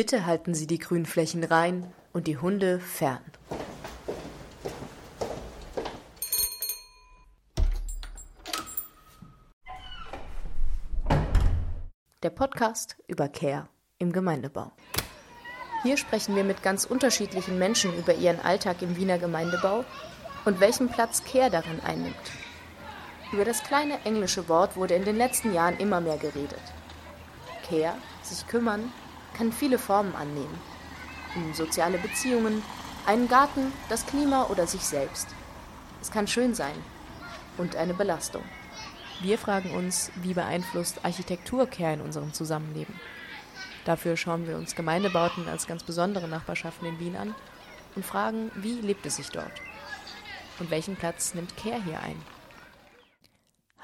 Bitte halten Sie die Grünflächen rein und die Hunde fern. Der Podcast über Care im Gemeindebau. Hier sprechen wir mit ganz unterschiedlichen Menschen über ihren Alltag im Wiener Gemeindebau und welchen Platz Care darin einnimmt. Über das kleine englische Wort wurde in den letzten Jahren immer mehr geredet. Care, sich kümmern, kann viele Formen annehmen. Um soziale Beziehungen, einen Garten, das Klima oder sich selbst. Es kann schön sein und eine Belastung. Wir fragen uns, wie beeinflusst Architektur Care in unserem Zusammenleben? Dafür schauen wir uns Gemeindebauten als ganz besondere Nachbarschaften in Wien an und fragen, wie lebt es sich dort? Und welchen Platz nimmt Care hier ein?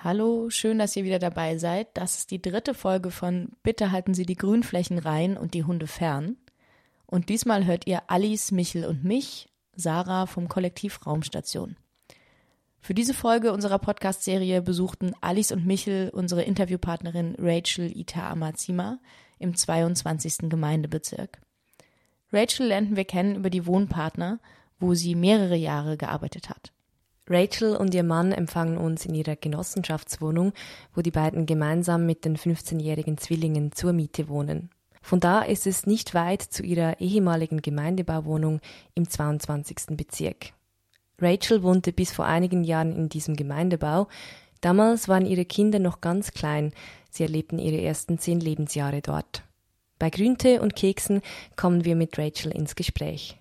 Hallo, schön, dass ihr wieder dabei seid. Das ist die dritte Folge von Bitte halten Sie die Grünflächen rein und die Hunde fern. Und diesmal hört ihr Alice, Michel und mich, Sarah vom Kollektiv Raumstation. Für diese Folge unserer Podcast-Serie besuchten Alice und Michel unsere Interviewpartnerin Rachel Ita Amazima im 22. Gemeindebezirk. Rachel lernten wir kennen über die Wohnpartner, wo sie mehrere Jahre gearbeitet hat. Rachel und ihr Mann empfangen uns in ihrer Genossenschaftswohnung, wo die beiden gemeinsam mit den 15-jährigen Zwillingen zur Miete wohnen. Von da ist es nicht weit zu ihrer ehemaligen Gemeindebauwohnung im 22. Bezirk. Rachel wohnte bis vor einigen Jahren in diesem Gemeindebau. Damals waren ihre Kinder noch ganz klein. Sie erlebten ihre ersten zehn Lebensjahre dort. Bei Grüntee und Keksen kommen wir mit Rachel ins Gespräch.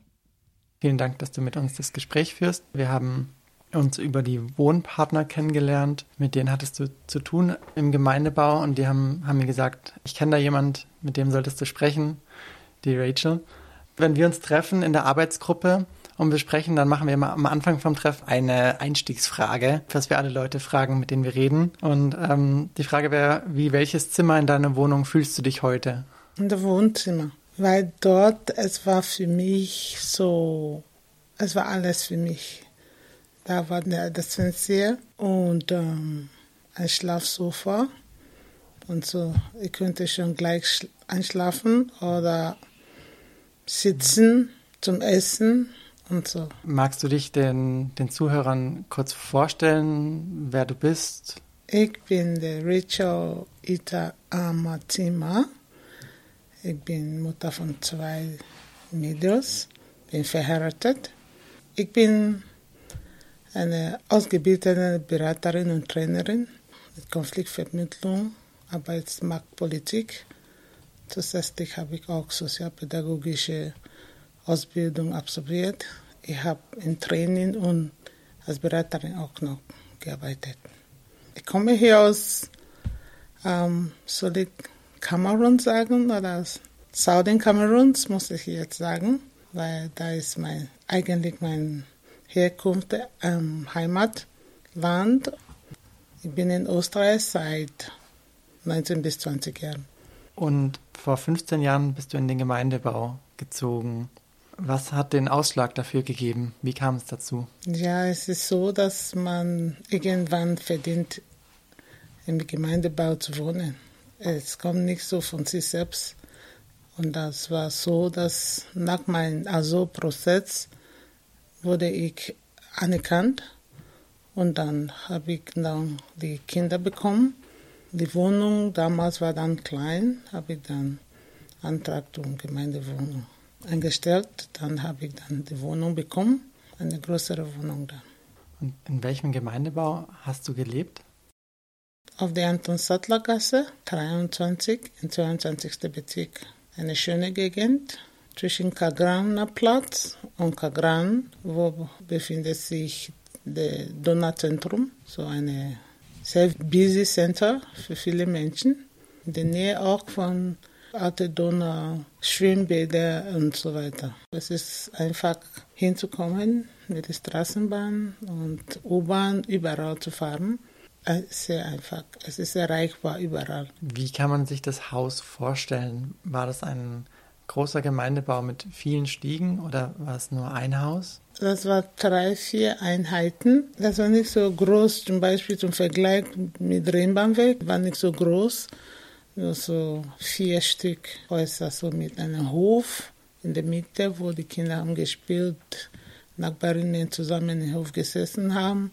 Vielen Dank, dass du mit uns das Gespräch führst. Wir haben uns über die Wohnpartner kennengelernt. Mit denen hattest du zu tun im Gemeindebau und die haben, haben mir gesagt, ich kenne da jemand, mit dem solltest du sprechen, die Rachel. Wenn wir uns treffen in der Arbeitsgruppe und besprechen, dann machen wir immer am Anfang vom Treff eine Einstiegsfrage, dass wir alle Leute fragen, mit denen wir reden. Und ähm, die Frage wäre, wie welches Zimmer in deiner Wohnung fühlst du dich heute? In der Wohnzimmer, weil dort es war für mich so, es war alles für mich. Da war der, das Fenster und ähm, ein Schlafsofa. Und so, ich könnte schon gleich einschlafen oder sitzen zum Essen und so. Magst du dich den, den Zuhörern kurz vorstellen, wer du bist? Ich bin der Rachel Ita Amatima. Ich bin Mutter von zwei Mädels, bin verheiratet. Ich bin eine ausgebildete Beraterin und Trainerin mit Konfliktvermittlung, Arbeitsmarktpolitik. Zusätzlich habe ich auch sozialpädagogische Ausbildung absolviert. Ich habe in Training und als Beraterin auch noch gearbeitet. Ich komme hier aus, ähm, soll ich Kamerun sagen oder aus Southern Kameruns, muss ich jetzt sagen, weil da ist mein, eigentlich mein Herkunft, ähm, Heimatland. Ich bin in Österreich seit 19 bis 20 Jahren. Und vor 15 Jahren bist du in den Gemeindebau gezogen. Was hat den Ausschlag dafür gegeben? Wie kam es dazu? Ja, es ist so, dass man irgendwann verdient, im Gemeindebau zu wohnen. Es kommt nicht so von sich selbst. Und das war so, dass nach meinem ASO-Prozess wurde ich anerkannt und dann habe ich dann die Kinder bekommen. Die Wohnung damals war dann klein, habe ich dann Antrag zur Gemeindewohnung eingestellt. Dann habe ich dann die Wohnung bekommen, eine größere Wohnung dann. Und in welchem Gemeindebau hast du gelebt? Auf der Anton-Sattler-Gasse, 23, im 22. Bezirk. Eine schöne Gegend, zwischen Kagraner Platz und Kagran, wo befindet sich das Donauzentrum, so eine sehr busy Center für viele Menschen. In der Nähe auch von Alte Donau, Schwimmbäder und so weiter. Es ist einfach hinzukommen mit der Straßenbahn und U-Bahn überall zu fahren. Sehr einfach. Es ist erreichbar überall. Wie kann man sich das Haus vorstellen? War das ein großer Gemeindebau mit vielen Stiegen oder war es nur ein Haus? Das war drei, vier Einheiten. Das war nicht so groß, zum Beispiel zum Vergleich mit Rheinbahnweg, war nicht so groß. Nur so vier Stück Häuser, so mit einem Hof in der Mitte, wo die Kinder haben gespielt, Nachbarinnen zusammen im Hof gesessen haben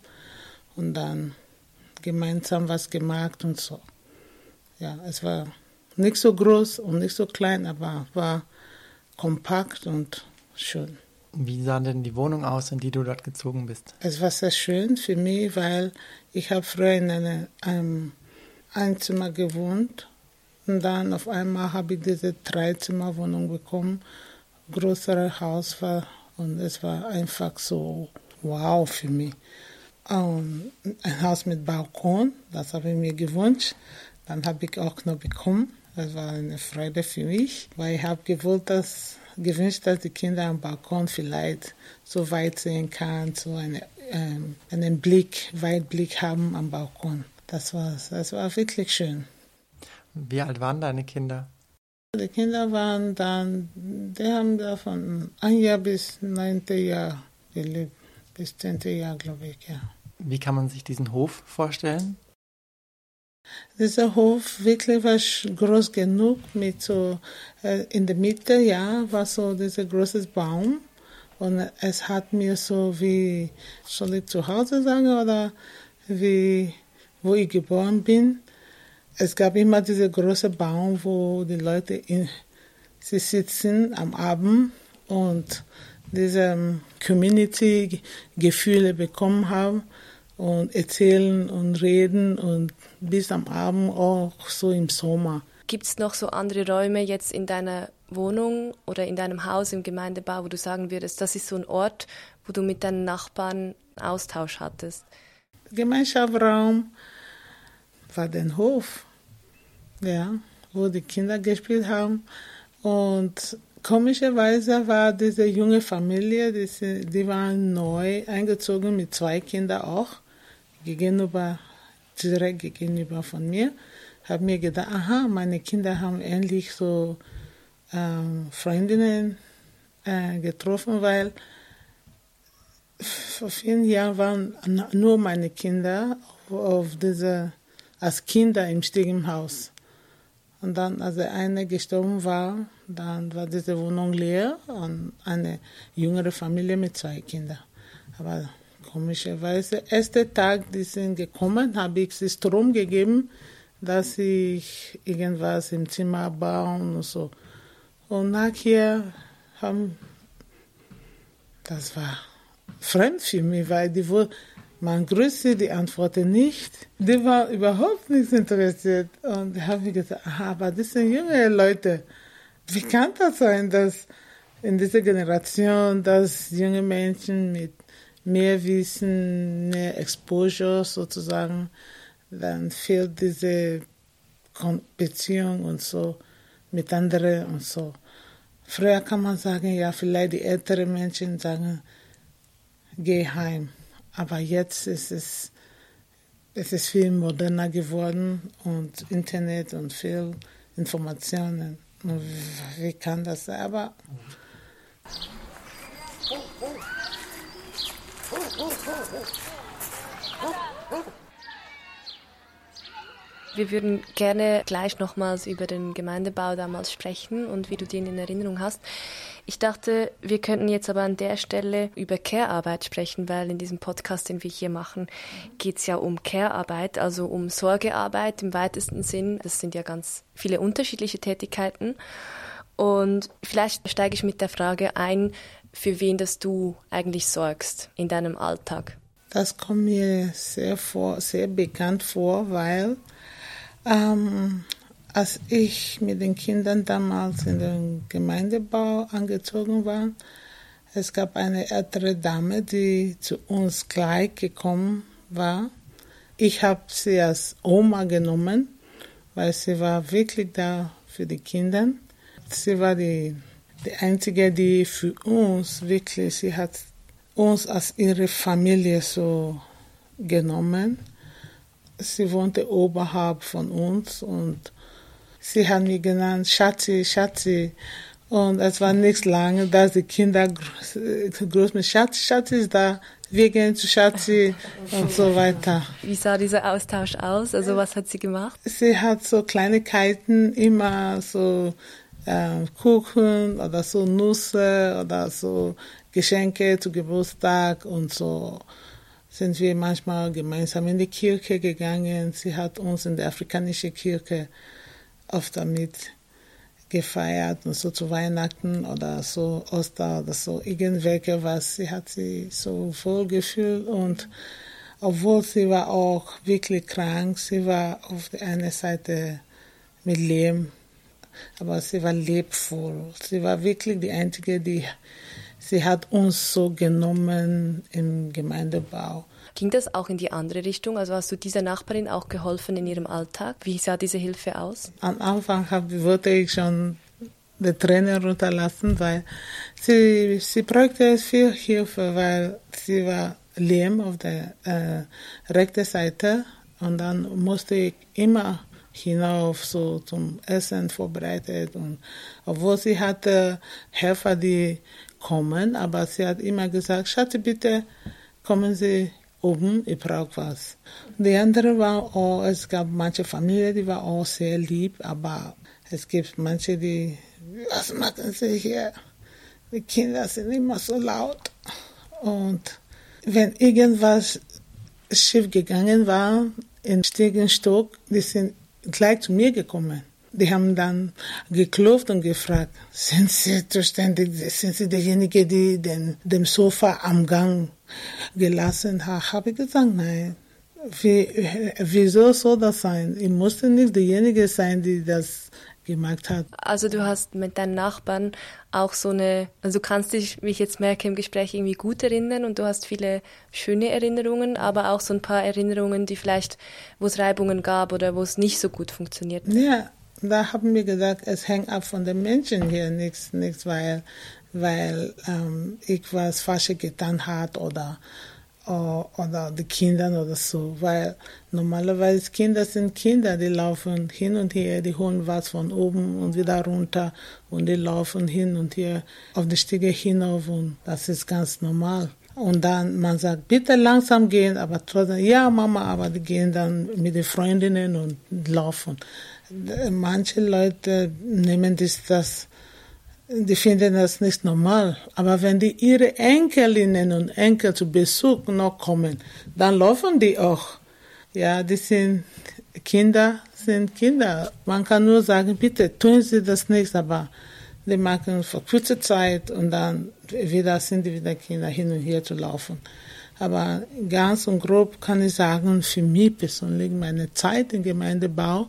und dann gemeinsam was gemacht und so. Ja, es war nicht so groß und nicht so klein, aber war kompakt und schön. Wie sah denn die Wohnung aus, in die du dort gezogen bist? Es war sehr schön für mich, weil ich habe früher in eine, einem Einzimmer gewohnt und dann auf einmal habe ich diese Dreizimmerwohnung bekommen. Größere Haus war und es war einfach so wow für mich. Und ein Haus mit Balkon, das habe ich mir gewünscht. Dann habe ich auch noch bekommen. Das war eine Freude für mich, weil ich habe gewollt, dass, gewünscht, dass die Kinder am Balkon vielleicht so weit sehen kann, so eine, ähm, einen Blick, Weitblick haben am Balkon. Das war, das war wirklich schön. Wie alt waren deine Kinder? Die Kinder waren dann, die haben da von ein Jahr bis neunte Jahr gelebt, bis zehnte Jahr, glaube ich, ja. Wie kann man sich diesen Hof vorstellen? Dieser Hof wirklich war groß genug mit so äh, in der Mitte, ja, war so dieser große Baum und es hat mir so wie soll ich zu Hause sagen oder wie wo ich geboren bin. Es gab immer diese große Baum, wo die Leute in, sie sitzen am Abend und diese Community-Gefühle bekommen haben und erzählen und reden und bis am Abend auch so im Sommer. Gibt es noch so andere Räume jetzt in deiner Wohnung oder in deinem Haus im Gemeindebau, wo du sagen würdest, das ist so ein Ort, wo du mit deinen Nachbarn Austausch hattest? Gemeinschaftsraum war der Hof, ja, wo die Kinder gespielt haben. Und komischerweise war diese junge Familie, die, die waren neu eingezogen mit zwei Kindern auch gegenüber, direkt gegenüber von mir, habe mir gedacht, aha, meine Kinder haben endlich so ähm, Freundinnen äh, getroffen, weil vor vielen Jahren waren nur meine Kinder auf diese, als Kinder im Stiegenhaus. Und dann, als der eine gestorben war, dann war diese Wohnung leer und eine jüngere Familie mit zwei Kindern. Aber Komischerweise, erster Tag, die sind gekommen, habe ich sie Strom gegeben, dass ich irgendwas im Zimmer bauen und so. Und nachher haben, das war fremd für mich, weil die wohl, man grüßte, die antworten nicht. Die war überhaupt nicht interessiert. Und ich habe mir gesagt, aha, aber das sind junge Leute. Wie kann das sein, dass in dieser Generation, dass junge Menschen mit mehr Wissen, mehr Exposure sozusagen, dann fehlt diese Beziehung und so mit anderen und so. Früher kann man sagen, ja, vielleicht die älteren Menschen sagen, geh heim. Aber jetzt ist es, es ist viel moderner geworden und Internet und viel Informationen. Wie kann das sein? Aber Wir würden gerne gleich nochmals über den Gemeindebau damals sprechen und wie du den in Erinnerung hast. Ich dachte, wir könnten jetzt aber an der Stelle über Care-Arbeit sprechen, weil in diesem Podcast, den wir hier machen, geht es ja um Care-Arbeit, also um Sorgearbeit im weitesten Sinn. Das sind ja ganz viele unterschiedliche Tätigkeiten. Und vielleicht steige ich mit der Frage ein, für wen das du eigentlich sorgst in deinem Alltag. Das kommt mir sehr, vor, sehr bekannt vor, weil ähm, als ich mit den Kindern damals in den Gemeindebau angezogen war, es gab eine ältere Dame, die zu uns gleich gekommen war. Ich habe sie als Oma genommen, weil sie war wirklich da für die Kinder. Sie war die, die einzige, die für uns wirklich, sie hat uns als ihre Familie so genommen. Sie wohnte oberhalb von uns und sie hat mich genannt Schatzi, Schatzi. Und es war nichts lange, dass die Kinder groß, groß mit Schatz, Schatz ist da, wir gehen zu Schatzi und so weiter. Wie sah dieser Austausch aus? Also was hat sie gemacht? Sie hat so Kleinigkeiten, immer so äh, Kuchen oder so Nüsse oder so Geschenke zu Geburtstag und so sind wir manchmal gemeinsam in die Kirche gegangen. Sie hat uns in der afrikanischen Kirche oft damit gefeiert und so zu Weihnachten oder so Oster oder so irgendwelche was. Sie hat sich so wohl gefühlt und obwohl sie war auch wirklich krank, sie war auf der einen Seite mit Lehm, aber sie war lebvoll. Sie war wirklich die Einzige, die sie hat uns so genommen im Gemeindebau. Ging das auch in die andere Richtung? Also hast du dieser Nachbarin auch geholfen in ihrem Alltag? Wie sah diese Hilfe aus? Am Anfang hab, wollte ich schon die Tränen runterlassen, weil sie, sie brauchte viel Hilfe, weil sie war lehm auf der äh, rechten Seite und dann musste ich immer hinauf so zum Essen vorbereitet und obwohl sie hatte Helfer, die kommen, aber sie hat immer gesagt, Schatz, bitte kommen Sie oben, ich brauche was. Die andere war auch, es gab manche Familien, die war auch sehr lieb, aber es gibt manche, die, was machen sie hier? Die Kinder sind immer so laut. Und wenn irgendwas schief gegangen war, in Stiegenstock, die sind gleich zu mir gekommen. Die haben dann geklopft und gefragt, sind Sie zuständig, sind Sie derjenige, die den, dem Sofa am Gang gelassen hat? Habe ich gesagt, nein. Wie, wieso soll das sein? Ich musste nicht derjenige sein, die das gemacht hat. Also du hast mit deinen Nachbarn auch so eine, also du kannst dich, wie ich jetzt merke, im Gespräch irgendwie gut erinnern und du hast viele schöne Erinnerungen, aber auch so ein paar Erinnerungen, die vielleicht, wo es Reibungen gab oder wo es nicht so gut funktioniert. Ja, da haben wir gesagt, es hängt ab von den Menschen hier nichts, nichts weil, weil ähm, ich was Falsches getan hat oder, oder die Kinder oder so. Weil normalerweise Kinder sind Kinder, die laufen hin und her, die holen was von oben und wieder runter und die laufen hin und her auf die Stiege hinauf und das ist ganz normal. Und dann man sagt, bitte langsam gehen, aber trotzdem, ja Mama, aber die gehen dann mit den Freundinnen und laufen manche Leute nehmen das, das, die finden das nicht normal. Aber wenn die ihre Enkelinnen und Enkel zu Besuch noch kommen, dann laufen die auch. Ja, die sind Kinder, sind Kinder. Man kann nur sagen, bitte tun Sie das nicht, aber die machen für kurze Zeit und dann wieder sind die wieder Kinder hin und her zu laufen. Aber ganz und grob kann ich sagen, für mich persönlich, meine Zeit im Gemeindebau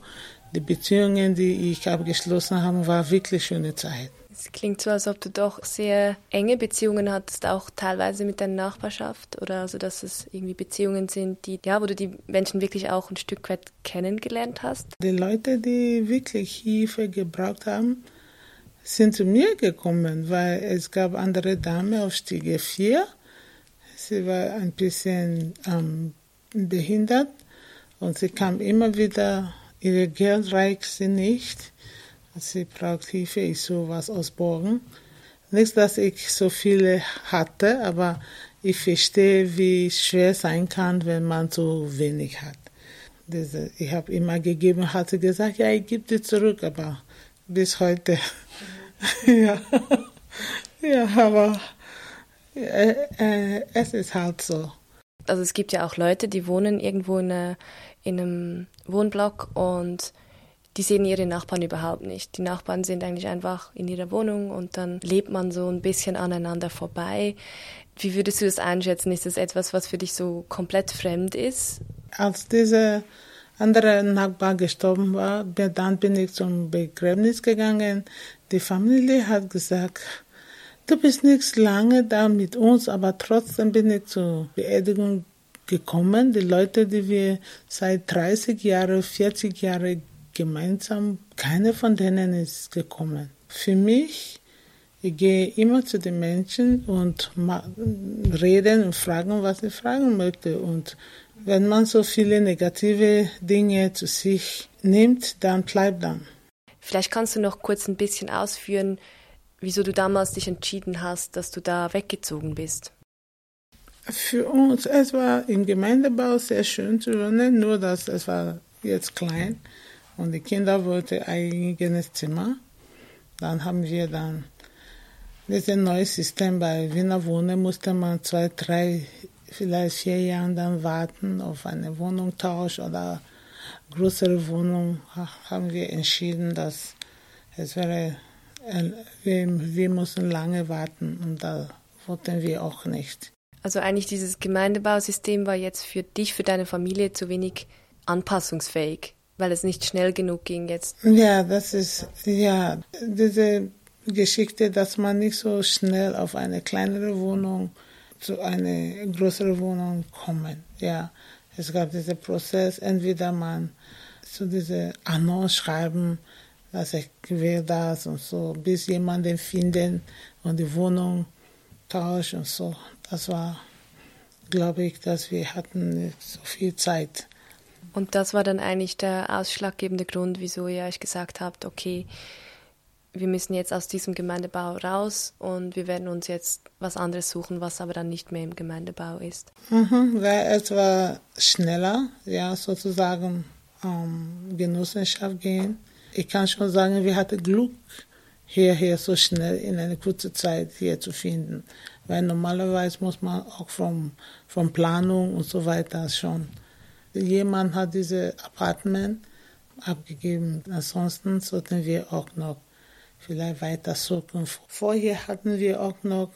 die Beziehungen, die ich abgeschlossen habe, war wirklich schöne Zeit. Es klingt so, als ob du doch sehr enge Beziehungen hattest, auch teilweise mit deiner Nachbarschaft oder also, dass es irgendwie Beziehungen sind, die, ja, wo du die Menschen wirklich auch ein Stück weit kennengelernt hast. Die Leute, die wirklich Hilfe gebraucht haben, sind zu mir gekommen, weil es gab andere Dame auf Stiege 4. Sie war ein bisschen ähm, behindert und sie kam immer wieder Ihre Geld reicht sie nicht. Sie braucht Hilfe, ich sowas ausborgen. Nicht, dass ich so viele hatte, aber ich verstehe, wie schwer es sein kann, wenn man so wenig hat. Ich habe immer gegeben, hat sie gesagt, ja, ich gebe dir zurück, aber bis heute. ja. ja, aber äh, äh, es ist halt so. Also es gibt ja auch Leute, die wohnen irgendwo in, einer, in einem Wohnblock und die sehen ihre Nachbarn überhaupt nicht. Die Nachbarn sind eigentlich einfach in ihrer Wohnung und dann lebt man so ein bisschen aneinander vorbei. Wie würdest du das einschätzen? Ist das etwas, was für dich so komplett fremd ist? Als dieser andere Nachbar gestorben war, dann bin ich zum Begräbnis gegangen. Die Familie hat gesagt, du bist nicht lange da mit uns, aber trotzdem bin ich zur Beerdigung gekommen. Die Leute, die wir seit 30 Jahren, 40 Jahren gemeinsam, keine von denen ist gekommen. Für mich, ich gehe immer zu den Menschen und reden und fragen, was ich fragen möchte. Und wenn man so viele negative Dinge zu sich nimmt, dann bleibt dann. Vielleicht kannst du noch kurz ein bisschen ausführen, wieso du damals dich entschieden hast, dass du da weggezogen bist. Für uns, es war im Gemeindebau sehr schön zu wohnen, nur dass es war jetzt klein und die Kinder wollten ein eigenes Zimmer. Dann haben wir dann dieses neue System bei Wiener Wohnen musste man zwei, drei, vielleicht vier Jahre dann warten auf eine Wohnungtausch oder größere Wohnung. Haben wir entschieden, dass es wäre, wir, wir mussten lange warten und da wollten wir auch nicht. Also eigentlich dieses Gemeindebausystem war jetzt für dich, für deine Familie zu wenig anpassungsfähig, weil es nicht schnell genug ging jetzt. Ja, das ist, ja, diese Geschichte, dass man nicht so schnell auf eine kleinere Wohnung zu einer größeren Wohnung kommen. Ja, es gab diesen Prozess, entweder man zu diese Annonce schreiben, dass ich will das und so, bis jemanden finden und die Wohnung tauscht und so. Das war, glaube ich, dass wir hatten so viel Zeit. Und das war dann eigentlich der ausschlaggebende Grund, wieso ihr euch gesagt habt, okay, wir müssen jetzt aus diesem Gemeindebau raus und wir werden uns jetzt was anderes suchen, was aber dann nicht mehr im Gemeindebau ist. Mhm, weil es war schneller, ja, sozusagen ähm, Genossenschaft gehen. Ich kann schon sagen, wir hatten Glück, hierher so schnell in einer kurzen Zeit hier zu finden. Weil normalerweise muss man auch von, von Planung und so weiter schon. Jemand hat dieses Apartment abgegeben. Ansonsten sollten wir auch noch vielleicht weiter suchen. Vorher hatten wir auch noch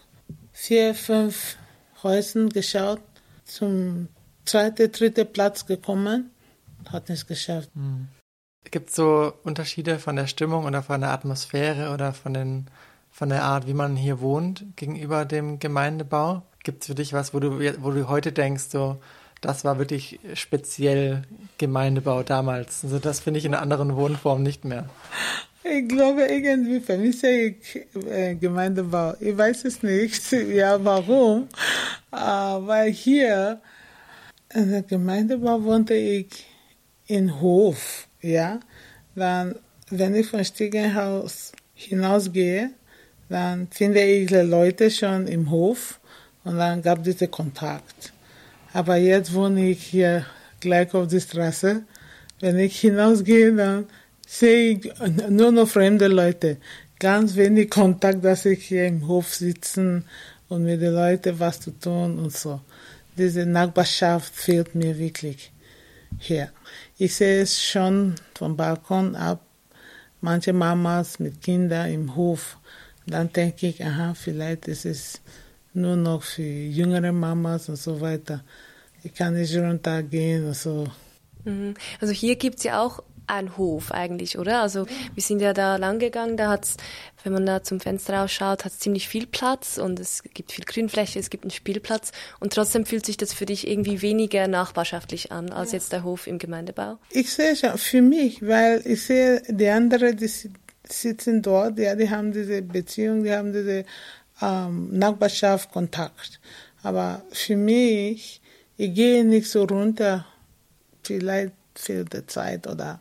vier, fünf Häuser geschaut, zum zweiten, dritten Platz gekommen, hat es geschafft. Mhm. Gibt es so Unterschiede von der Stimmung oder von der Atmosphäre oder von den von der Art, wie man hier wohnt, gegenüber dem Gemeindebau? Gibt es für dich was, wo du, wo du heute denkst, so, das war wirklich speziell Gemeindebau damals? Also das finde ich in anderen Wohnform nicht mehr. Ich glaube, irgendwie vermisse ich äh, Gemeindebau. Ich weiß es nicht, ja, warum. Weil hier in der Gemeindebau wohnte ich in Hof, ja. Dann, wenn ich von Stiegenhaus hinausgehe, dann finde ich die Leute schon im Hof und dann gab es diesen Kontakt. Aber jetzt wohne ich hier gleich auf der Straße. Wenn ich hinausgehe, dann sehe ich nur noch fremde Leute. Ganz wenig Kontakt, dass ich hier im Hof sitzen und mit den Leuten was zu tun und so. Diese Nachbarschaft fehlt mir wirklich hier. Ich sehe es schon vom Balkon ab, manche Mamas mit Kindern im Hof dann denke ich, aha, vielleicht ist es nur noch für jüngere Mamas und so weiter. Ich kann nicht runtergehen und so. Mhm. Also hier gibt es ja auch einen Hof eigentlich, oder? Also wir sind ja da lang gegangen, da hat's, wenn man da zum Fenster rausschaut, hat es ziemlich viel Platz und es gibt viel Grünfläche, es gibt einen Spielplatz und trotzdem fühlt sich das für dich irgendwie weniger nachbarschaftlich an als ja. jetzt der Hof im Gemeindebau. Ich sehe schon, für mich, weil ich sehe die anderen, die sitzen dort, ja, die haben diese Beziehung, die haben diese ähm, Nachbarschaft, Kontakt. Aber für mich, ich gehe nicht so runter, vielleicht fehlt die Zeit oder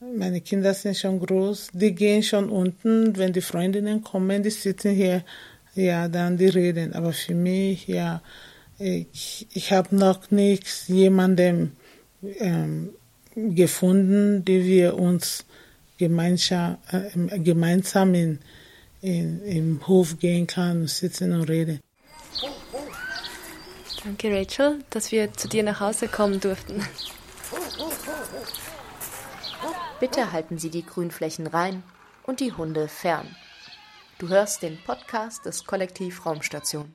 meine Kinder sind schon groß, die gehen schon unten, wenn die Freundinnen kommen, die sitzen hier, ja, dann die reden. Aber für mich, ja, ich, ich habe noch nichts jemandem ähm, gefunden, die wir uns gemeinsam, äh, gemeinsam in, in, im Hof gehen kann, sitzen und reden. Danke, Rachel, dass wir zu dir nach Hause kommen durften. Bitte halten Sie die Grünflächen rein und die Hunde fern. Du hörst den Podcast des Kollektiv Raumstation.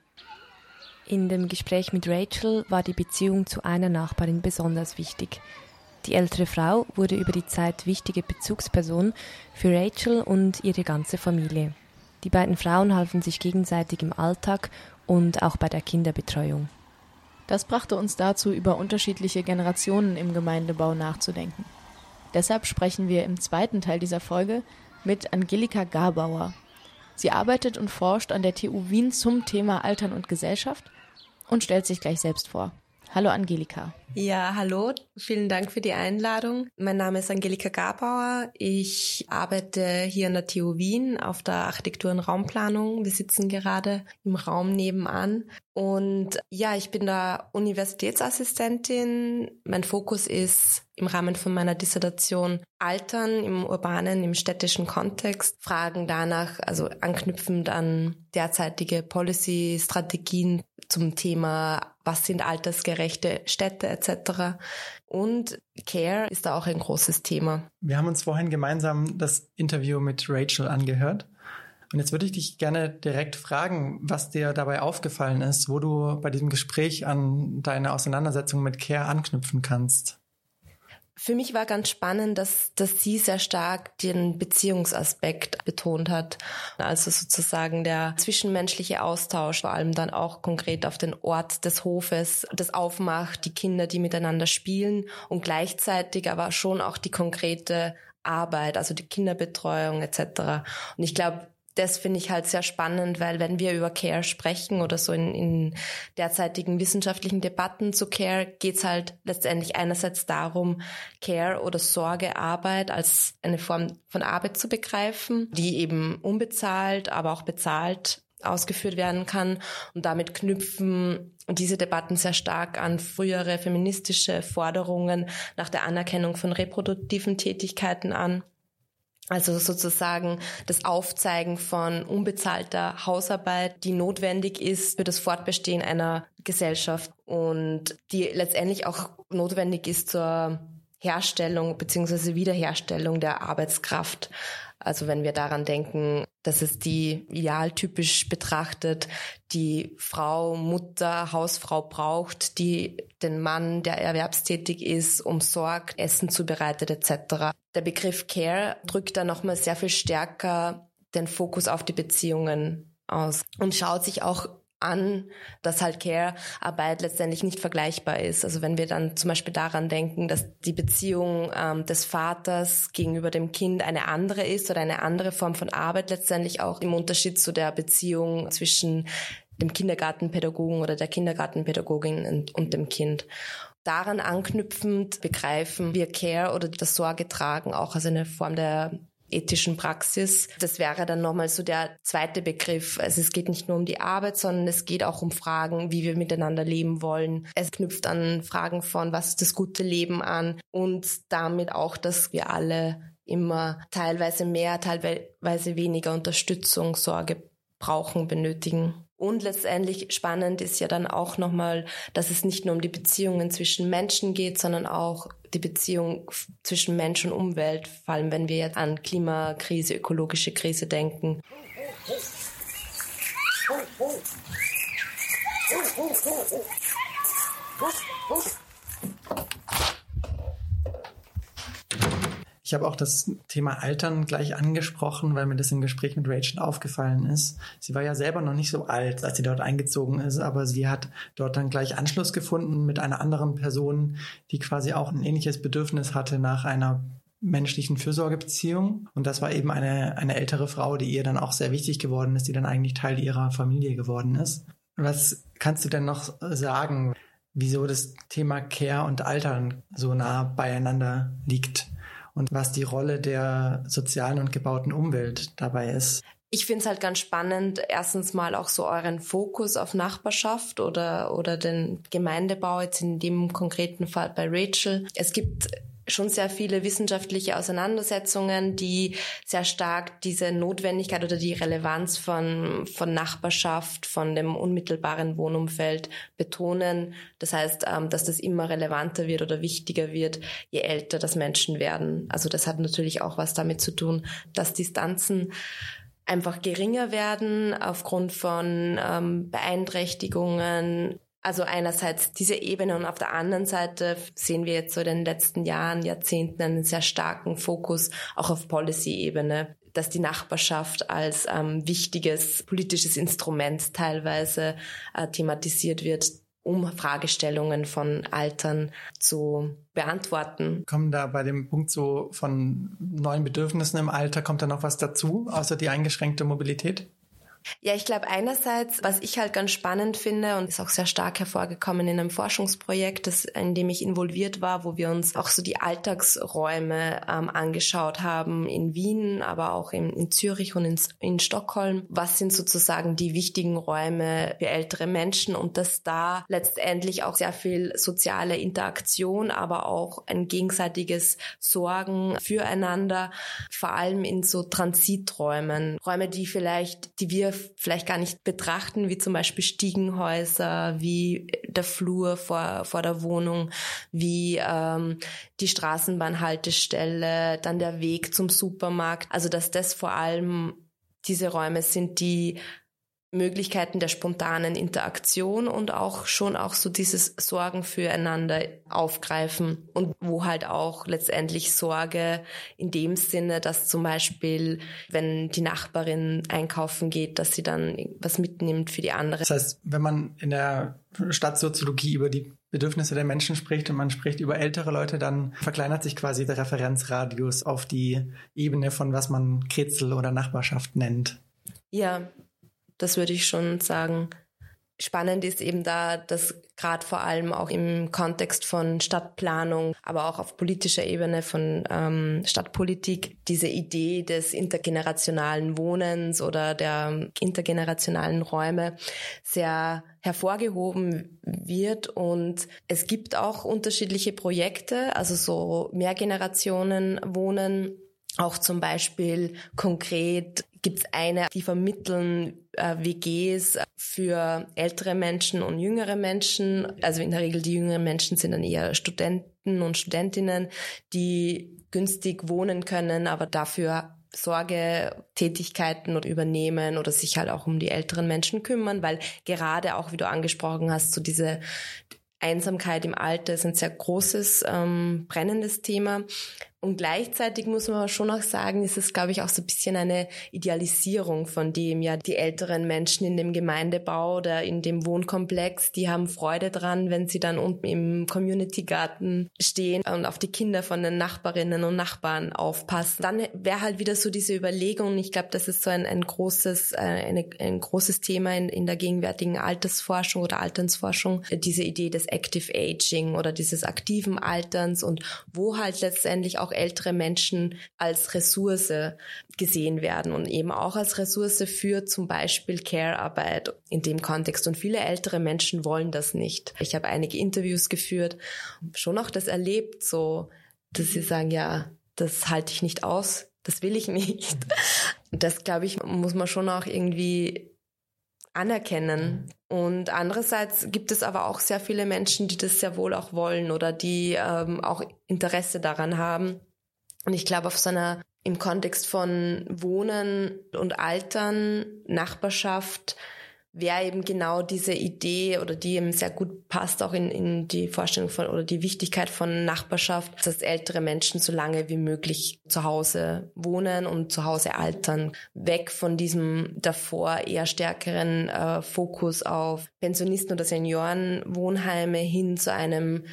In dem Gespräch mit Rachel war die Beziehung zu einer Nachbarin besonders wichtig. Die ältere Frau wurde über die Zeit wichtige Bezugsperson für Rachel und ihre ganze Familie. Die beiden Frauen halfen sich gegenseitig im Alltag und auch bei der Kinderbetreuung. Das brachte uns dazu, über unterschiedliche Generationen im Gemeindebau nachzudenken. Deshalb sprechen wir im zweiten Teil dieser Folge mit Angelika Garbauer. Sie arbeitet und forscht an der TU Wien zum Thema Altern und Gesellschaft und stellt sich gleich selbst vor. Hallo Angelika. Ja, hallo. Vielen Dank für die Einladung. Mein Name ist Angelika Gabauer. Ich arbeite hier an der TU Wien auf der Architektur- und Raumplanung. Wir sitzen gerade im Raum nebenan. Und ja, ich bin da Universitätsassistentin. Mein Fokus ist im Rahmen von meiner Dissertation Altern im urbanen, im städtischen Kontext. Fragen danach, also anknüpfend an derzeitige Policy-Strategien zum Thema, was sind altersgerechte Städte etc. Und Care ist da auch ein großes Thema. Wir haben uns vorhin gemeinsam das Interview mit Rachel angehört. Und jetzt würde ich dich gerne direkt fragen, was dir dabei aufgefallen ist, wo du bei diesem Gespräch an deine Auseinandersetzung mit Care anknüpfen kannst. Für mich war ganz spannend, dass, dass sie sehr stark den Beziehungsaspekt betont hat. Also sozusagen der zwischenmenschliche Austausch, vor allem dann auch konkret auf den Ort des Hofes, das aufmacht, die Kinder, die miteinander spielen und gleichzeitig aber schon auch die konkrete Arbeit, also die Kinderbetreuung etc. Und ich glaube, das finde ich halt sehr spannend, weil wenn wir über Care sprechen oder so in, in derzeitigen wissenschaftlichen Debatten zu Care, geht's halt letztendlich einerseits darum, Care oder Sorgearbeit als eine Form von Arbeit zu begreifen, die eben unbezahlt, aber auch bezahlt ausgeführt werden kann. Und damit knüpfen diese Debatten sehr stark an frühere feministische Forderungen nach der Anerkennung von reproduktiven Tätigkeiten an. Also sozusagen das Aufzeigen von unbezahlter Hausarbeit, die notwendig ist für das Fortbestehen einer Gesellschaft und die letztendlich auch notwendig ist zur Herstellung beziehungsweise Wiederherstellung der Arbeitskraft. Also wenn wir daran denken, dass es die idealtypisch betrachtet die Frau, Mutter, Hausfrau braucht, die den Mann, der erwerbstätig ist, umsorgt, Essen zubereitet etc. Der Begriff Care drückt da nochmal sehr viel stärker den Fokus auf die Beziehungen aus und schaut sich auch an, dass halt Care-Arbeit letztendlich nicht vergleichbar ist. Also wenn wir dann zum Beispiel daran denken, dass die Beziehung ähm, des Vaters gegenüber dem Kind eine andere ist oder eine andere Form von Arbeit letztendlich auch im Unterschied zu der Beziehung zwischen dem Kindergartenpädagogen oder der Kindergartenpädagogin und, und dem Kind. Daran anknüpfend begreifen wir Care oder das Sorge tragen auch als eine Form der ethischen Praxis. Das wäre dann nochmal so der zweite Begriff. Also es geht nicht nur um die Arbeit, sondern es geht auch um Fragen, wie wir miteinander leben wollen. Es knüpft an Fragen von, was ist das gute Leben an und damit auch, dass wir alle immer teilweise mehr, teilweise weniger Unterstützung, Sorge brauchen, benötigen. Und letztendlich spannend ist ja dann auch nochmal, dass es nicht nur um die Beziehungen zwischen Menschen geht, sondern auch die Beziehung zwischen Mensch und Umwelt, vor allem wenn wir jetzt an Klimakrise, ökologische Krise denken. Ich habe auch das Thema Altern gleich angesprochen, weil mir das im Gespräch mit Rachel aufgefallen ist. Sie war ja selber noch nicht so alt, als sie dort eingezogen ist, aber sie hat dort dann gleich Anschluss gefunden mit einer anderen Person, die quasi auch ein ähnliches Bedürfnis hatte nach einer menschlichen Fürsorgebeziehung. Und das war eben eine, eine ältere Frau, die ihr dann auch sehr wichtig geworden ist, die dann eigentlich Teil ihrer Familie geworden ist. Was kannst du denn noch sagen, wieso das Thema Care und Altern so nah beieinander liegt? Und was die Rolle der sozialen und gebauten Umwelt dabei ist. Ich finde es halt ganz spannend, erstens mal auch so euren Fokus auf Nachbarschaft oder, oder den Gemeindebau, jetzt in dem konkreten Fall bei Rachel. Es gibt schon sehr viele wissenschaftliche Auseinandersetzungen, die sehr stark diese Notwendigkeit oder die Relevanz von, von Nachbarschaft, von dem unmittelbaren Wohnumfeld betonen. Das heißt, ähm, dass das immer relevanter wird oder wichtiger wird, je älter das Menschen werden. Also das hat natürlich auch was damit zu tun, dass Distanzen einfach geringer werden aufgrund von ähm, Beeinträchtigungen, also einerseits diese Ebene und auf der anderen Seite sehen wir jetzt so in den letzten Jahren, Jahrzehnten einen sehr starken Fokus auch auf Policy-Ebene, dass die Nachbarschaft als ähm, wichtiges politisches Instrument teilweise äh, thematisiert wird, um Fragestellungen von Altern zu beantworten. Kommen da bei dem Punkt so von neuen Bedürfnissen im Alter, kommt da noch was dazu, außer die eingeschränkte Mobilität? Ja, ich glaube einerseits, was ich halt ganz spannend finde und ist auch sehr stark hervorgekommen in einem Forschungsprojekt, das, in dem ich involviert war, wo wir uns auch so die Alltagsräume ähm, angeschaut haben in Wien, aber auch in, in Zürich und in, in Stockholm. Was sind sozusagen die wichtigen Räume für ältere Menschen und dass da letztendlich auch sehr viel soziale Interaktion, aber auch ein gegenseitiges Sorgen füreinander, vor allem in so Transiträumen, Räume, die vielleicht, die wir vielleicht gar nicht betrachten, wie zum Beispiel Stiegenhäuser, wie der Flur vor, vor der Wohnung, wie ähm, die Straßenbahnhaltestelle, dann der Weg zum Supermarkt. Also dass das vor allem diese Räume sind, die Möglichkeiten der spontanen Interaktion und auch schon auch so dieses Sorgen füreinander aufgreifen und wo halt auch letztendlich Sorge in dem Sinne, dass zum Beispiel, wenn die Nachbarin einkaufen geht, dass sie dann was mitnimmt für die andere. Das heißt, wenn man in der Stadtsoziologie über die Bedürfnisse der Menschen spricht und man spricht über ältere Leute, dann verkleinert sich quasi der Referenzradius auf die Ebene von was man Kretzel oder Nachbarschaft nennt. Ja, das würde ich schon sagen. Spannend ist eben da, dass gerade vor allem auch im Kontext von Stadtplanung, aber auch auf politischer Ebene von ähm, Stadtpolitik diese Idee des intergenerationalen Wohnens oder der intergenerationalen Räume sehr hervorgehoben wird und es gibt auch unterschiedliche Projekte, also so Mehrgenerationen Wohnen auch zum Beispiel konkret gibt es eine, die vermitteln äh, WGs für ältere Menschen und jüngere Menschen. Also in der Regel die jüngeren Menschen sind dann eher Studenten und Studentinnen, die günstig wohnen können, aber dafür Sorgetätigkeiten oder übernehmen oder sich halt auch um die älteren Menschen kümmern, weil gerade auch, wie du angesprochen hast, so diese Einsamkeit im Alter ist ein sehr großes, ähm, brennendes Thema. Und gleichzeitig muss man schon auch sagen, ist es, glaube ich, auch so ein bisschen eine Idealisierung von dem, ja, die älteren Menschen in dem Gemeindebau oder in dem Wohnkomplex, die haben Freude dran, wenn sie dann unten im Community-Garten stehen und auf die Kinder von den Nachbarinnen und Nachbarn aufpassen. Dann wäre halt wieder so diese Überlegung, ich glaube, das ist so ein, ein großes, äh, eine, ein großes Thema in, in der gegenwärtigen Altersforschung oder Alternsforschung, diese Idee des Active Aging oder dieses aktiven Alterns und wo halt letztendlich auch auch ältere Menschen als Ressource gesehen werden und eben auch als Ressource für zum Beispiel Care-Arbeit in dem Kontext. Und viele ältere Menschen wollen das nicht. Ich habe einige Interviews geführt, schon auch das erlebt, so, dass sie sagen, ja, das halte ich nicht aus, das will ich nicht. Das, glaube ich, muss man schon auch irgendwie anerkennen. Und andererseits gibt es aber auch sehr viele Menschen, die das sehr wohl auch wollen oder die ähm, auch Interesse daran haben. Und ich glaube, auf so einer im Kontext von Wohnen und Altern, Nachbarschaft, wäre eben genau diese Idee oder die eben sehr gut passt auch in, in die Vorstellung von oder die Wichtigkeit von Nachbarschaft, dass ältere Menschen so lange wie möglich zu Hause wohnen und zu Hause altern. Weg von diesem davor eher stärkeren äh, Fokus auf Pensionisten oder Seniorenwohnheime hin zu einem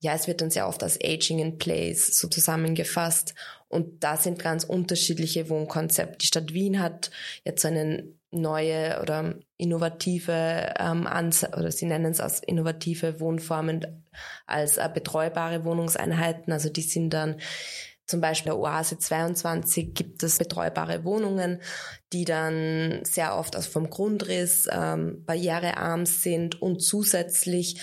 ja, es wird dann sehr oft als Aging in Place so zusammengefasst. Und da sind ganz unterschiedliche Wohnkonzepte. Die Stadt Wien hat jetzt eine neue oder innovative ähm, Ans oder sie nennen es als innovative Wohnformen als äh, betreubare Wohnungseinheiten. Also die sind dann zum Beispiel der Oase 22 gibt es betreubare Wohnungen, die dann sehr oft also vom Grundriss ähm, barrierearm sind und zusätzlich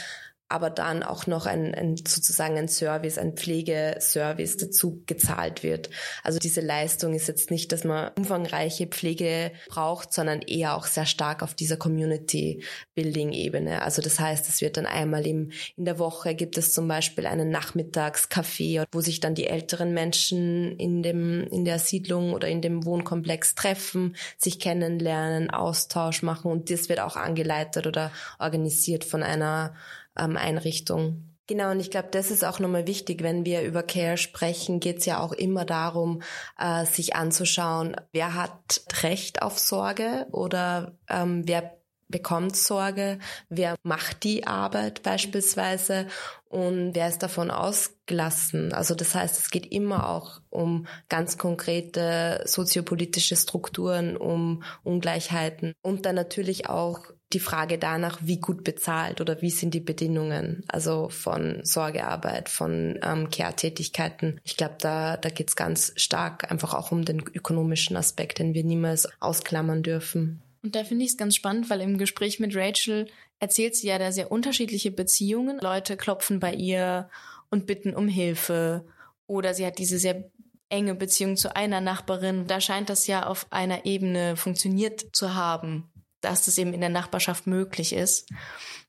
aber dann auch noch ein, ein sozusagen ein Service, ein Pflegeservice dazu gezahlt wird. Also diese Leistung ist jetzt nicht, dass man umfangreiche Pflege braucht, sondern eher auch sehr stark auf dieser Community-Building-Ebene. Also das heißt, es wird dann einmal im, in der Woche gibt es zum Beispiel einen Nachmittagscafé, wo sich dann die älteren Menschen in dem, in der Siedlung oder in dem Wohnkomplex treffen, sich kennenlernen, Austausch machen und das wird auch angeleitet oder organisiert von einer ähm, Einrichtung. Genau, und ich glaube, das ist auch nochmal wichtig, wenn wir über Care sprechen, geht es ja auch immer darum, äh, sich anzuschauen, wer hat Recht auf Sorge oder ähm, wer bekommt Sorge, wer macht die Arbeit beispielsweise und wer ist davon ausgelassen. Also das heißt, es geht immer auch um ganz konkrete soziopolitische Strukturen, um Ungleichheiten und dann natürlich auch die Frage danach, wie gut bezahlt oder wie sind die Bedingungen, also von Sorgearbeit, von ähm, Care-Tätigkeiten. Ich glaube, da, da geht es ganz stark einfach auch um den ökonomischen Aspekt, den wir niemals ausklammern dürfen. Und da finde ich es ganz spannend, weil im Gespräch mit Rachel erzählt sie ja da sehr unterschiedliche Beziehungen. Leute klopfen bei ihr und bitten um Hilfe. Oder sie hat diese sehr enge Beziehung zu einer Nachbarin. Da scheint das ja auf einer Ebene funktioniert zu haben, dass das eben in der Nachbarschaft möglich ist.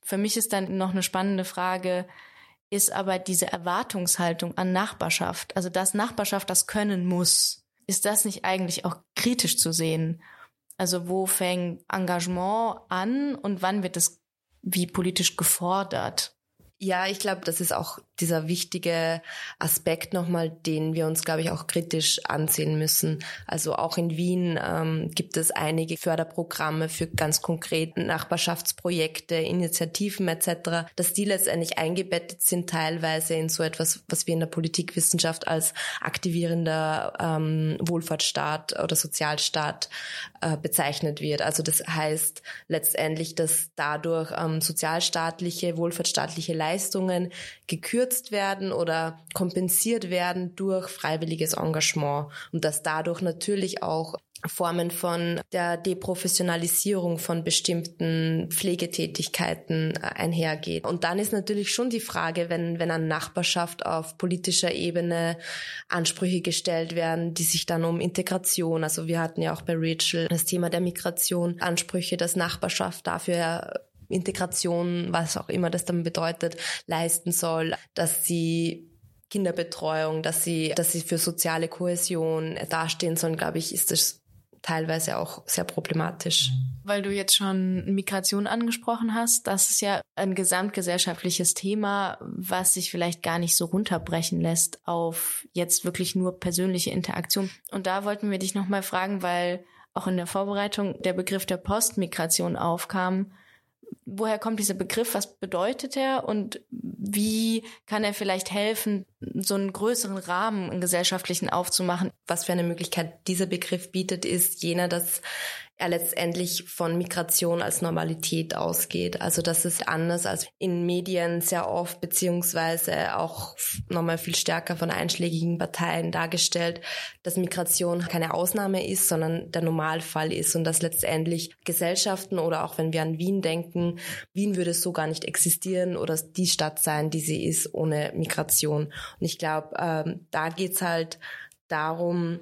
Für mich ist dann noch eine spannende Frage, ist aber diese Erwartungshaltung an Nachbarschaft, also dass Nachbarschaft das können muss, ist das nicht eigentlich auch kritisch zu sehen? Also wo fängt Engagement an und wann wird es wie politisch gefordert? Ja, ich glaube, das ist auch dieser wichtige Aspekt nochmal, den wir uns, glaube ich, auch kritisch ansehen müssen. Also auch in Wien ähm, gibt es einige Förderprogramme für ganz konkrete Nachbarschaftsprojekte, Initiativen etc., dass die letztendlich eingebettet sind teilweise in so etwas, was wir in der Politikwissenschaft als aktivierender ähm, Wohlfahrtsstaat oder Sozialstaat äh, bezeichnet wird. Also das heißt letztendlich, dass dadurch ähm, sozialstaatliche, wohlfahrtsstaatliche Leistungen gekürzt werden oder kompensiert werden durch freiwilliges Engagement und dass dadurch natürlich auch Formen von der Deprofessionalisierung von bestimmten Pflegetätigkeiten äh, einhergeht. Und dann ist natürlich schon die Frage, wenn, wenn an Nachbarschaft auf politischer Ebene Ansprüche gestellt werden, die sich dann um Integration, also wir hatten ja auch bei Rachel das Thema der Migration, Ansprüche, dass Nachbarschaft dafür Integration, was auch immer das dann bedeutet, leisten soll, dass sie Kinderbetreuung, dass sie, dass sie für soziale Kohäsion dastehen sollen, glaube ich, ist das teilweise auch sehr problematisch. Weil du jetzt schon Migration angesprochen hast, das ist ja ein gesamtgesellschaftliches Thema, was sich vielleicht gar nicht so runterbrechen lässt auf jetzt wirklich nur persönliche Interaktion. Und da wollten wir dich nochmal fragen, weil auch in der Vorbereitung der Begriff der Postmigration aufkam woher kommt dieser Begriff, was bedeutet er und wie kann er vielleicht helfen, so einen größeren Rahmen, einen gesellschaftlichen aufzumachen? Was für eine Möglichkeit dieser Begriff bietet, ist jener, dass er letztendlich von Migration als Normalität ausgeht. Also das ist anders als in Medien sehr oft, beziehungsweise auch nochmal viel stärker von einschlägigen Parteien dargestellt, dass Migration keine Ausnahme ist, sondern der Normalfall ist und dass letztendlich Gesellschaften oder auch wenn wir an Wien denken, Wien würde so gar nicht existieren oder die Stadt sein, die sie ist ohne Migration. Und ich glaube, ähm, da geht's halt darum,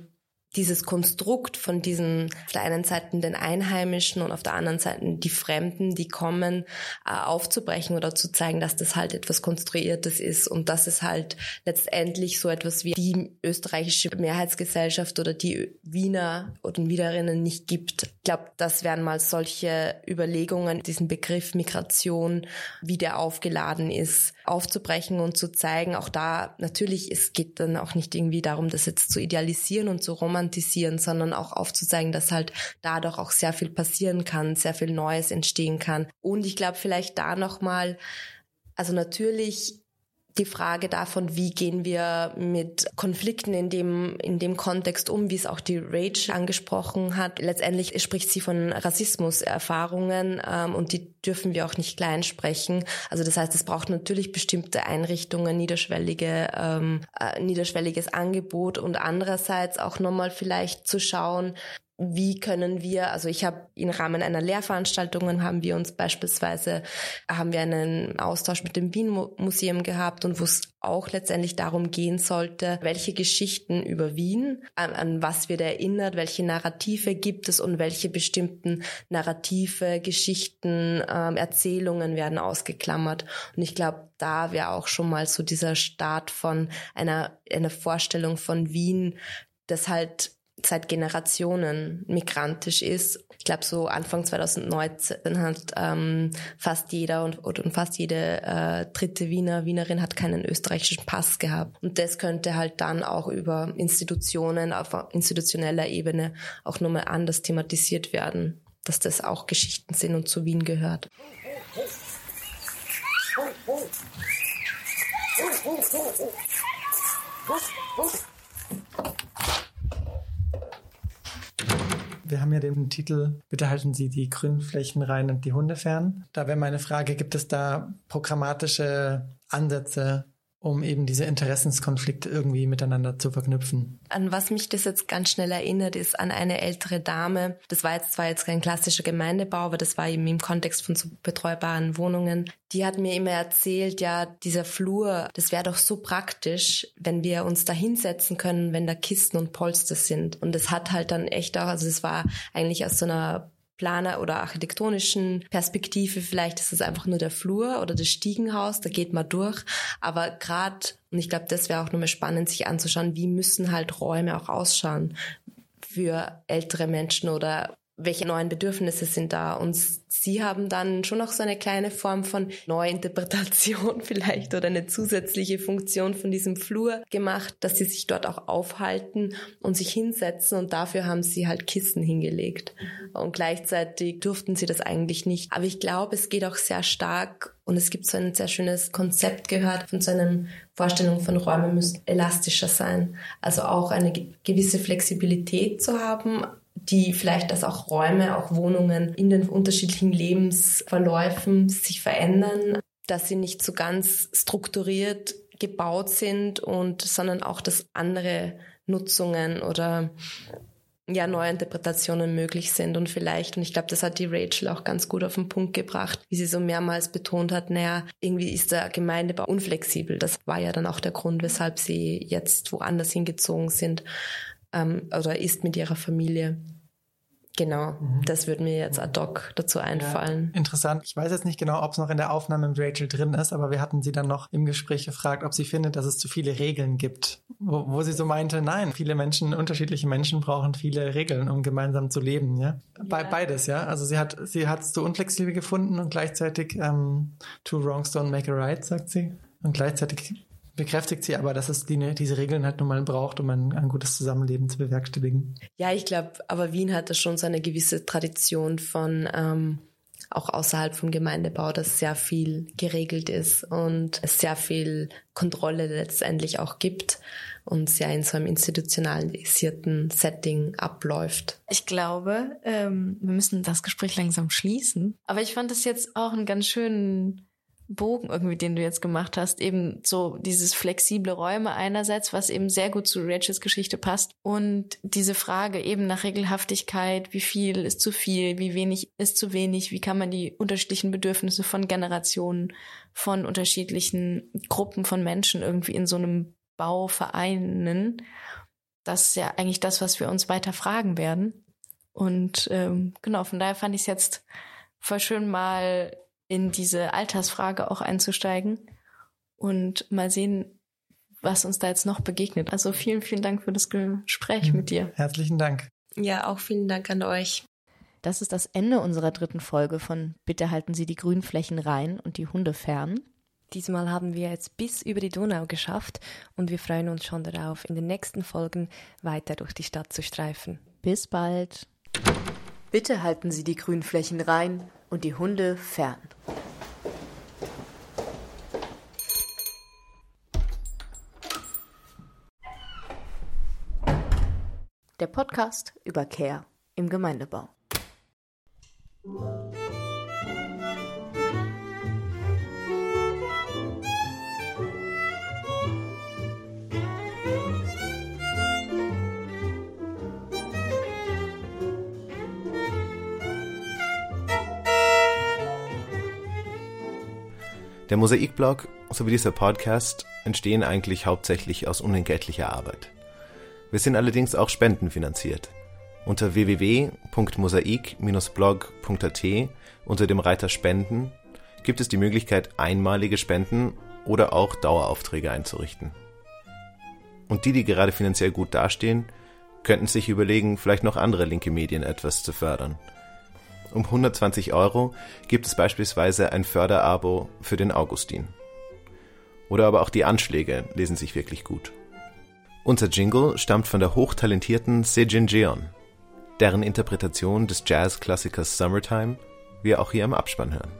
dieses Konstrukt von diesen auf der einen Seite den Einheimischen und auf der anderen Seite die Fremden, die kommen, äh, aufzubrechen oder zu zeigen, dass das halt etwas Konstruiertes ist und dass es halt letztendlich so etwas wie die österreichische Mehrheitsgesellschaft oder die Wiener oder Wienerinnen nicht gibt. Ich glaube, das wären mal solche Überlegungen, diesen Begriff Migration, wie der aufgeladen ist, aufzubrechen und zu zeigen, auch da natürlich, es geht dann auch nicht irgendwie darum, das jetzt zu idealisieren und zu romantisieren, sondern auch aufzuzeigen, dass halt dadurch auch sehr viel passieren kann, sehr viel Neues entstehen kann. Und ich glaube vielleicht da nochmal, also natürlich die Frage davon, wie gehen wir mit Konflikten in dem, in dem Kontext um, wie es auch die Rage angesprochen hat. Letztendlich spricht sie von Rassismuserfahrungen ähm, und die dürfen wir auch nicht klein sprechen. Also das heißt, es braucht natürlich bestimmte Einrichtungen, niederschwellige, ähm, äh, niederschwelliges Angebot und andererseits auch nochmal vielleicht zu schauen, wie können wir, also ich habe im Rahmen einer Lehrveranstaltung haben wir uns beispielsweise, haben wir einen Austausch mit dem Wien Museum gehabt und wo es auch letztendlich darum gehen sollte, welche Geschichten über Wien, an, an was wird erinnert, welche Narrative gibt es und welche bestimmten Narrative, Geschichten, ähm, Erzählungen werden ausgeklammert. Und ich glaube, da wäre auch schon mal so dieser Start von einer, einer Vorstellung von Wien, das halt seit Generationen migrantisch ist. Ich glaube, so Anfang 2019 hat ähm, fast jeder und, und fast jede äh, dritte Wiener, Wienerin hat keinen österreichischen Pass gehabt. Und das könnte halt dann auch über Institutionen auf institutioneller Ebene auch nochmal anders thematisiert werden. dass das auch Geschichten sind und zu Wien gehört. Wir haben ja den Titel Bitte halten Sie die Grünflächen rein und die Hunde fern. Da wäre meine Frage, gibt es da programmatische Ansätze, um eben diese Interessenskonflikte irgendwie miteinander zu verknüpfen. An was mich das jetzt ganz schnell erinnert, ist an eine ältere Dame. Das war jetzt zwar jetzt kein klassischer Gemeindebau, aber das war eben im Kontext von so betreubaren Wohnungen. Die hat mir immer erzählt, ja, dieser Flur, das wäre doch so praktisch, wenn wir uns da hinsetzen können, wenn da Kisten und Polster sind. Und es hat halt dann echt auch, also es war eigentlich aus so einer Planer oder architektonischen Perspektive, vielleicht ist es einfach nur der Flur oder das Stiegenhaus, da geht man durch. Aber gerade, und ich glaube, das wäre auch nochmal spannend, sich anzuschauen, wie müssen halt Räume auch ausschauen für ältere Menschen oder welche neuen Bedürfnisse sind da. Und sie haben dann schon noch so eine kleine Form von Neuinterpretation vielleicht oder eine zusätzliche Funktion von diesem Flur gemacht, dass sie sich dort auch aufhalten und sich hinsetzen. Und dafür haben sie halt Kissen hingelegt. Und gleichzeitig durften sie das eigentlich nicht. Aber ich glaube, es geht auch sehr stark und es gibt so ein sehr schönes Konzept gehört von so einer Vorstellung von Räumen müssen elastischer sein. Also auch eine gewisse Flexibilität zu haben, die vielleicht, dass auch Räume, auch Wohnungen in den unterschiedlichen Lebensverläufen sich verändern, dass sie nicht so ganz strukturiert gebaut sind und, sondern auch, dass andere Nutzungen oder ja, Neuinterpretationen möglich sind und vielleicht, und ich glaube, das hat die Rachel auch ganz gut auf den Punkt gebracht, wie sie so mehrmals betont hat, naja, irgendwie ist der Gemeindebau unflexibel. Das war ja dann auch der Grund, weshalb sie jetzt woanders hingezogen sind ähm, oder ist mit ihrer Familie. Genau, mhm. das würde mir jetzt ad hoc dazu einfallen. Ja, interessant. Ich weiß jetzt nicht genau, ob es noch in der Aufnahme mit Rachel drin ist, aber wir hatten sie dann noch im Gespräch gefragt, ob sie findet, dass es zu viele Regeln gibt. Wo, wo sie so meinte, nein, viele Menschen, unterschiedliche Menschen brauchen viele Regeln, um gemeinsam zu leben. Ja, ja. beides. Ja, also sie hat sie hat es zu unflexibel gefunden und gleichzeitig ähm, two wrongs don't make a right, sagt sie. Und gleichzeitig bekräftigt sie aber, dass es die, diese Regeln halt nun mal braucht, um ein, ein gutes Zusammenleben zu bewerkstelligen. Ja, ich glaube, aber Wien hat da schon so eine gewisse Tradition von ähm, auch außerhalb vom Gemeindebau, dass sehr viel geregelt ist und es sehr viel Kontrolle letztendlich auch gibt und sehr in so einem institutionalisierten Setting abläuft. Ich glaube, ähm, wir müssen das Gespräch langsam schließen. Aber ich fand es jetzt auch einen ganz schönen Bogen irgendwie, den du jetzt gemacht hast, eben so dieses flexible Räume einerseits, was eben sehr gut zu Rachels Geschichte passt und diese Frage eben nach Regelhaftigkeit, wie viel ist zu viel, wie wenig ist zu wenig, wie kann man die unterschiedlichen Bedürfnisse von Generationen, von unterschiedlichen Gruppen von Menschen irgendwie in so einem Bau vereinen. Das ist ja eigentlich das, was wir uns weiter fragen werden. Und ähm, genau, von daher fand ich es jetzt voll schön mal in diese Altersfrage auch einzusteigen und mal sehen, was uns da jetzt noch begegnet. Also vielen, vielen Dank für das Gespräch mhm. mit dir. Herzlichen Dank. Ja, auch vielen Dank an euch. Das ist das Ende unserer dritten Folge von Bitte halten Sie die Grünflächen rein und die Hunde fern. Diesmal haben wir jetzt bis über die Donau geschafft und wir freuen uns schon darauf, in den nächsten Folgen weiter durch die Stadt zu streifen. Bis bald. Bitte halten Sie die Grünflächen rein und die Hunde fern. Der Podcast über Care im Gemeindebau. Der Mosaikblog sowie dieser Podcast entstehen eigentlich hauptsächlich aus unentgeltlicher Arbeit. Wir sind allerdings auch spendenfinanziert. Unter www.mosaik-blog.at unter dem Reiter Spenden gibt es die Möglichkeit, einmalige Spenden oder auch Daueraufträge einzurichten. Und die, die gerade finanziell gut dastehen, könnten sich überlegen, vielleicht noch andere linke Medien etwas zu fördern – um 120 Euro gibt es beispielsweise ein Förderabo für den Augustin. Oder aber auch die Anschläge lesen sich wirklich gut. Unser Jingle stammt von der hochtalentierten Sejin Jeon. deren Interpretation des Jazzklassikers Summertime wir auch hier im Abspann hören.